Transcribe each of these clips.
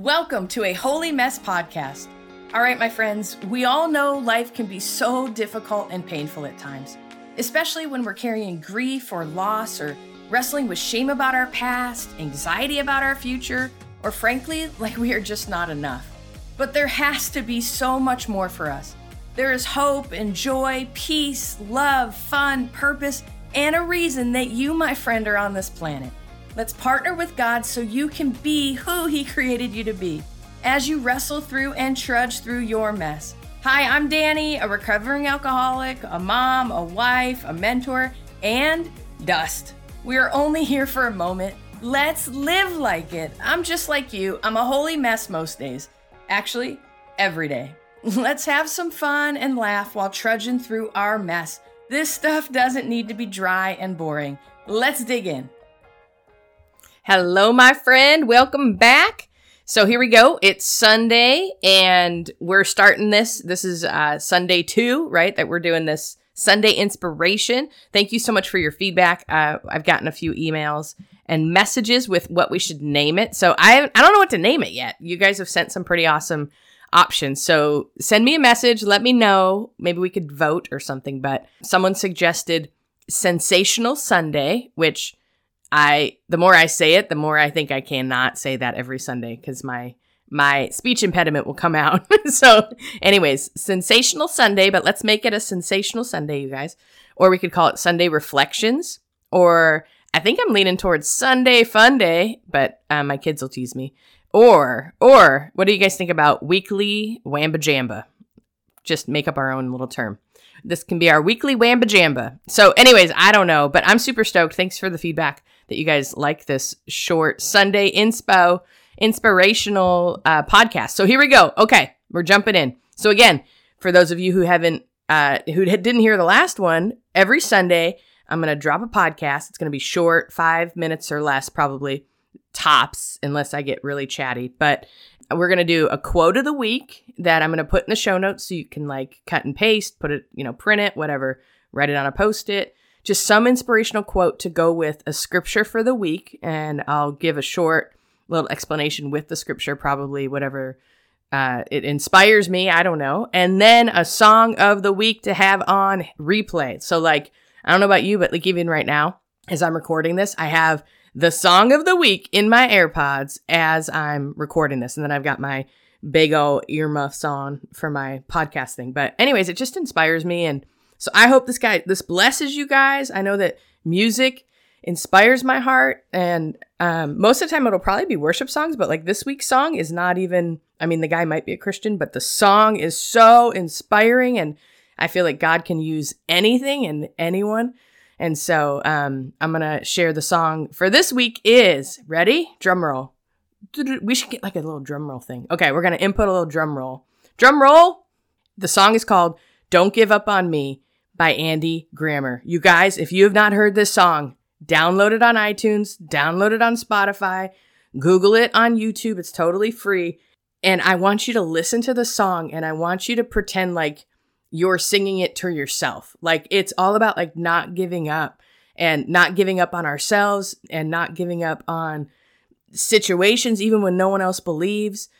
Welcome to a Holy Mess podcast. All right, my friends, we all know life can be so difficult and painful at times, especially when we're carrying grief or loss or wrestling with shame about our past, anxiety about our future, or frankly, like we are just not enough. But there has to be so much more for us. There is hope and joy, peace, love, fun, purpose, and a reason that you, my friend, are on this planet. Let's partner with God so you can be who He created you to be as you wrestle through and trudge through your mess. Hi, I'm Dani, a recovering alcoholic, a mom, a wife, a mentor, and dust. We are only here for a moment. Let's live like it. I'm just like you. I'm a holy mess most days. Actually, every day. Let's have some fun and laugh while trudging through our mess. This stuff doesn't need to be dry and boring. Let's dig in. Hello, my friend. Welcome back. So here we go. It's Sunday and we're starting this. This is uh, Sunday two, right? That we're doing this Sunday inspiration. Thank you so much for your feedback. Uh, I've gotten a few emails and messages with what we should name it. So I, I don't know what to name it yet. You guys have sent some pretty awesome options. So send me a message. Let me know. Maybe we could vote or something. But someone suggested Sensational Sunday, which I the more I say it, the more I think I cannot say that every Sunday because my my speech impediment will come out. so, anyways, sensational Sunday, but let's make it a sensational Sunday, you guys. Or we could call it Sunday Reflections. Or I think I'm leaning towards Sunday Fun Day, but uh, my kids will tease me. Or, or what do you guys think about weekly Wamba Jamba? Just make up our own little term. This can be our weekly Wamba Jamba. So, anyways, I don't know, but I'm super stoked. Thanks for the feedback that you guys like this short Sunday inspo inspirational uh, podcast. So here we go. Okay, we're jumping in. So again, for those of you who haven't uh, who didn't hear the last one, every Sunday I'm gonna drop a podcast. It's gonna be short, five minutes or less, probably tops, unless I get really chatty. But we're gonna do a quote of the week that I'm gonna put in the show notes so you can like cut and paste, put it, you know, print it, whatever, write it on a post it just some inspirational quote to go with a scripture for the week. And I'll give a short little explanation with the scripture, probably whatever uh, it inspires me. I don't know. And then a song of the week to have on replay. So, like, I don't know about you, but like, even right now, as I'm recording this, I have the song of the week in my AirPods as I'm recording this. And then I've got my big old earmuffs on for my podcast thing. But, anyways, it just inspires me. And so I hope this guy, this blesses you guys. I know that music inspires my heart. And um, most of the time it'll probably be worship songs, but like this week's song is not even, I mean, the guy might be a Christian, but the song is so inspiring. And I feel like God can use anything and anyone. And so um, I'm to share the song for this week is ready? Drum roll. We should get like a little drum roll thing. Okay, we're to input a little drum roll. Drum roll. The song is called Don't Give Up on Me by Andy Grammer. You guys, if you have not heard this song, download it on iTunes, download it on Spotify, Google it on YouTube. It's totally free. And I want you to listen to the song and I want you to pretend like you're singing it to yourself. Like it's all about like not giving up and not giving up on ourselves and not giving up on situations, even when no one else believes.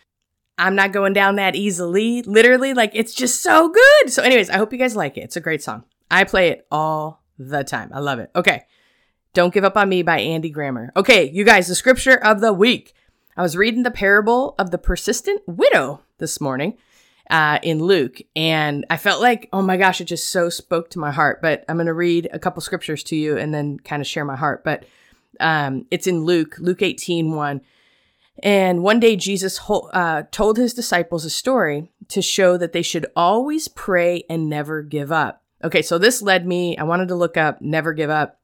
I'm not going down that easily. Literally, like it's just so good. So, anyways, I hope you guys like it. It's a great song. I play it all the time. I love it. Okay. Don't Give Up on Me by Andy Grammer. Okay, you guys, the scripture of the week. I was reading the parable of the persistent widow this morning uh, in Luke, and I felt like, oh my gosh, it just so spoke to my heart. But I'm going to read a couple scriptures to you and then kind of share my heart. But um, it's in Luke, Luke 18 1. And one day Jesus uh, told his disciples a story to show that they should always pray and never give up. Okay, so this led me, I wanted to look up never give up.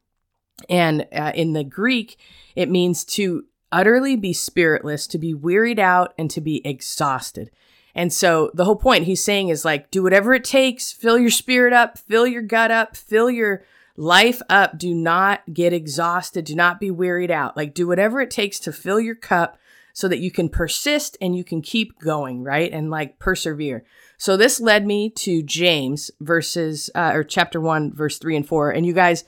And uh, in the Greek, it means to utterly be spiritless, to be wearied out, and to be exhausted. And so the whole point he's saying is like, do whatever it takes, fill your spirit up, fill your gut up, fill your life up. Do not get exhausted. Do not be wearied out. Like, do whatever it takes to fill your cup so that you can persist and you can keep going, right? And like persevere. So this led me to James verses, uh, or chapter one, verse three and four. And you guys,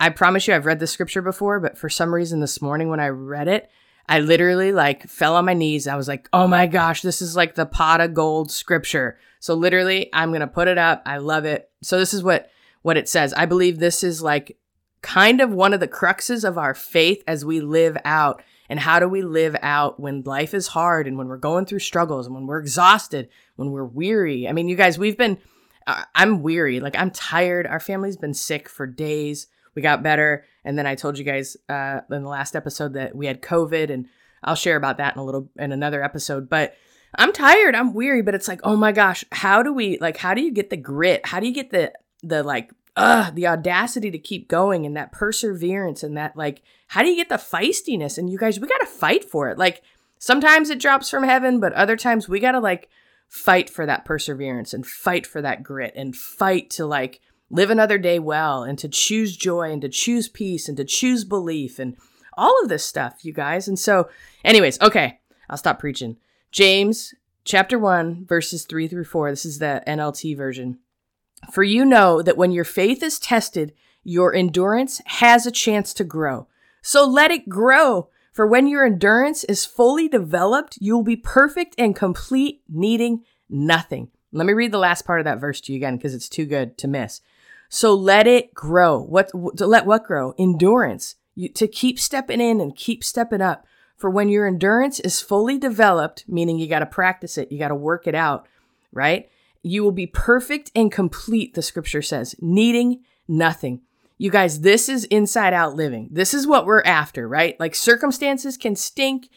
I promise you, I've read this scripture before, but for some reason this morning when I read it, I literally like fell on my knees. I was like, oh my gosh, this is like the pot of gold scripture. So literally, I'm going to put it up. I love it. So this is what, what it says. I believe this is like kind of one of the cruxes of our faith as we live out. And how do we live out when life is hard and when we're going through struggles and when we're exhausted, when we're weary? I mean, you guys, we've been, uh, I'm weary. Like I'm tired. Our family's been sick for days. We got better. And then I told you guys uh, in the last episode that we had COVID and I'll share about that in a little, in another episode. But I'm tired. I'm weary, but it's like, oh my gosh, how do we, like, how do you get the grit? How do you get the, the like uh, the audacity to keep going and that perseverance and that like how do you get the feistiness? And you guys we got to fight for it. Like sometimes it drops from heaven but other times we got to like fight for that perseverance and fight for that grit and fight to like live another day well and to choose joy and to choose peace and to choose belief and all of this stuff you guys. And so anyways okay I'll stop preaching. James chapter 1 verses 3 through 4 this is the NLT version for you know that when your faith is tested, your endurance has a chance to grow. So let it grow. For when your endurance is fully developed, you will be perfect and complete, needing nothing. Let me read the last part of that verse to you again because it's too good to miss. So let it grow. What to let what grow? Endurance. You, to keep stepping in and keep stepping up. For when your endurance is fully developed, meaning you got to practice it, you got to work it out, right? You will be perfect and complete, the scripture says, needing nothing. You guys, this is inside out living. This is what we're after, right? Like circumstances can stink,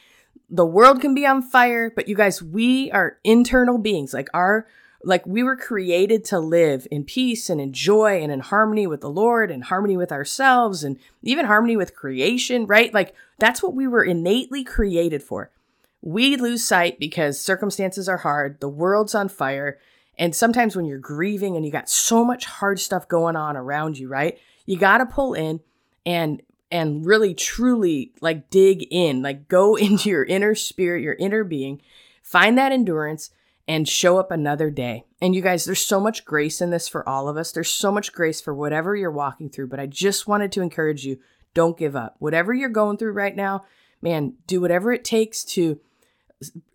the world can be on fire, but you guys, we are internal beings. Like our like we were created to live in peace and in joy and in harmony with the Lord and harmony with ourselves and even harmony with creation, right? Like that's what we were innately created for. We lose sight because circumstances are hard, the world's on fire, and sometimes when you're grieving and you got so much hard stuff going on around you, right? You got to pull in and and really truly like dig in, like go into your inner spirit, your inner being, find that endurance and show up another day. And you guys, there's so much grace in this for all of us. There's so much grace for whatever you're walking through, but I just wanted to encourage you, don't give up. Whatever you're going through right now, man, do whatever it takes to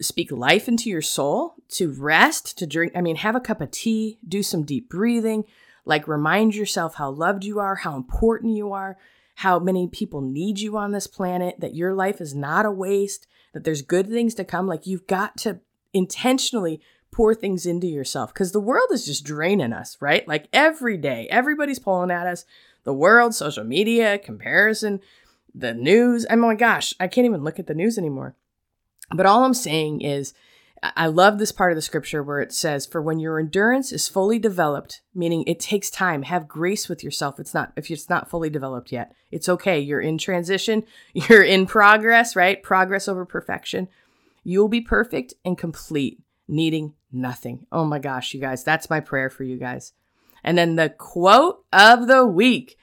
speak life into your soul, to rest, to drink. I mean, have a cup of tea, do some deep breathing, like remind yourself how loved you are, how important you are, how many people need you on this planet, that your life is not a waste, that there's good things to come. Like you've got to intentionally pour things into yourself because the world is just draining us, right? Like every day, everybody's pulling at us. The world, social media, comparison, the news. Oh my gosh, I can't even look at the news anymore. But all I'm saying is, I love this part of the scripture where it says, For when your endurance is fully developed, meaning it takes time, have grace with yourself. It's not, if it's not fully developed yet, it's okay. You're in transition, you're in progress, right? Progress over perfection. You'll be perfect and complete, needing nothing. Oh my gosh, you guys, that's my prayer for you guys. And then the quote of the week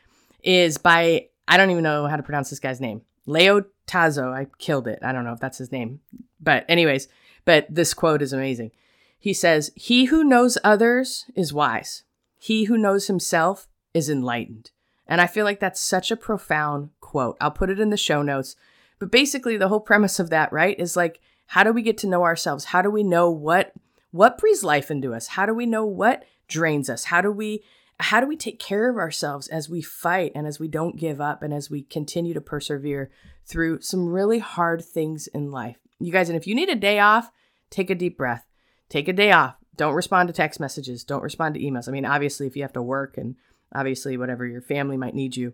is by, I don't even know how to pronounce this guy's name, Leo Tazo. I killed it. I don't know if that's his name. But, anyways, but this quote is amazing. He says, He who knows others is wise, he who knows himself is enlightened. And I feel like that's such a profound quote. I'll put it in the show notes. But basically, the whole premise of that, right, is like, how do we get to know ourselves? How do we know what what breathes life into us? How do we know what drains us? How do we how do we take care of ourselves as we fight and as we don't give up and as we continue to persevere through some really hard things in life? You guys, and if you need a day off, take a deep breath. Take a day off. Don't respond to text messages. Don't respond to emails. I mean, obviously, if you have to work and obviously whatever your family might need you,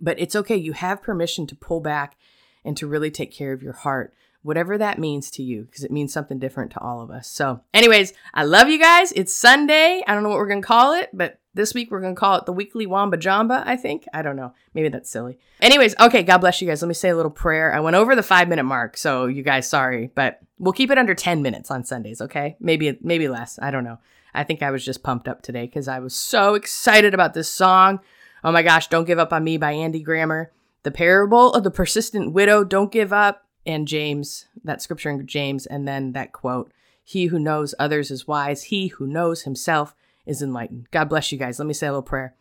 but it's okay. You have permission to pull back and to really take care of your heart whatever that means to you, because it means something different to all of us. So, anyways, I love you guys. It's Sunday. I don't know what we're going to call it, but this week we're going to call it the weekly Wamba Jamba, I think. I don't know. Maybe that's silly. Anyways, okay, God bless you guys. Let me say a little prayer. I went over the five minute mark, so you guys, sorry, but we'll keep it under 10 minutes on Sundays, okay? Maybe, maybe less. I don't know. I think I was just pumped up today because I was so excited about this song. Oh my gosh, Don't Give Up on Me by Andy Grammer. The Parable of the Persistent Widow, Don't Give Up and James, that scripture in James, and then that quote He who knows others is wise, he who knows himself is enlightened. God bless you guys. Let me say a little prayer.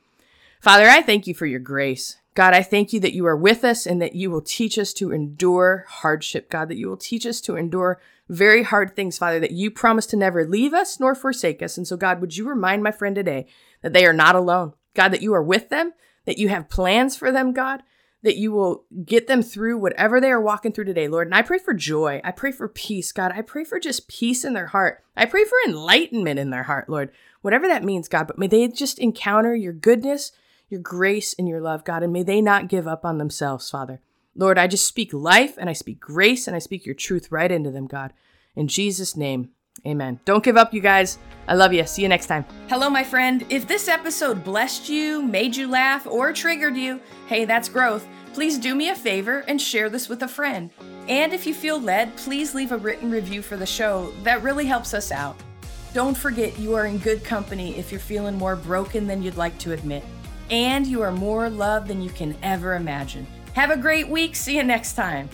Father, I thank you for your grace. God, I thank you that you are with us and that you will teach us to endure hardship, God, that you will teach us to endure very hard things, Father, that you promise to never leave us nor forsake us. And so, God, would you remind my friend today that they are not alone? God, that you are with them, that you have plans for them, God, that you will get them through whatever they are walking through today, Lord. And I pray for joy. I pray for peace, God. I pray for just peace in their heart. I pray for enlightenment in their heart, Lord. Whatever that means, God, but may they just encounter your goodness your grace and your love, God, and may they not give up on themselves, Father. Lord, I just speak life and I speak grace and I speak your truth right into them, God. In Jesus' name, amen. Don't give up, you guys. I love you. See you next time. Hello, my friend. If this episode blessed you, made you laugh, or triggered you, hey, that's growth. Please do me a favor and share this with a friend. And if you feel led, please leave a written review for the show. That really helps us out. Don't forget you are in good company if you're feeling more broken than you'd like to admit and you are more loved than you can ever imagine. Have a great week. See you next time.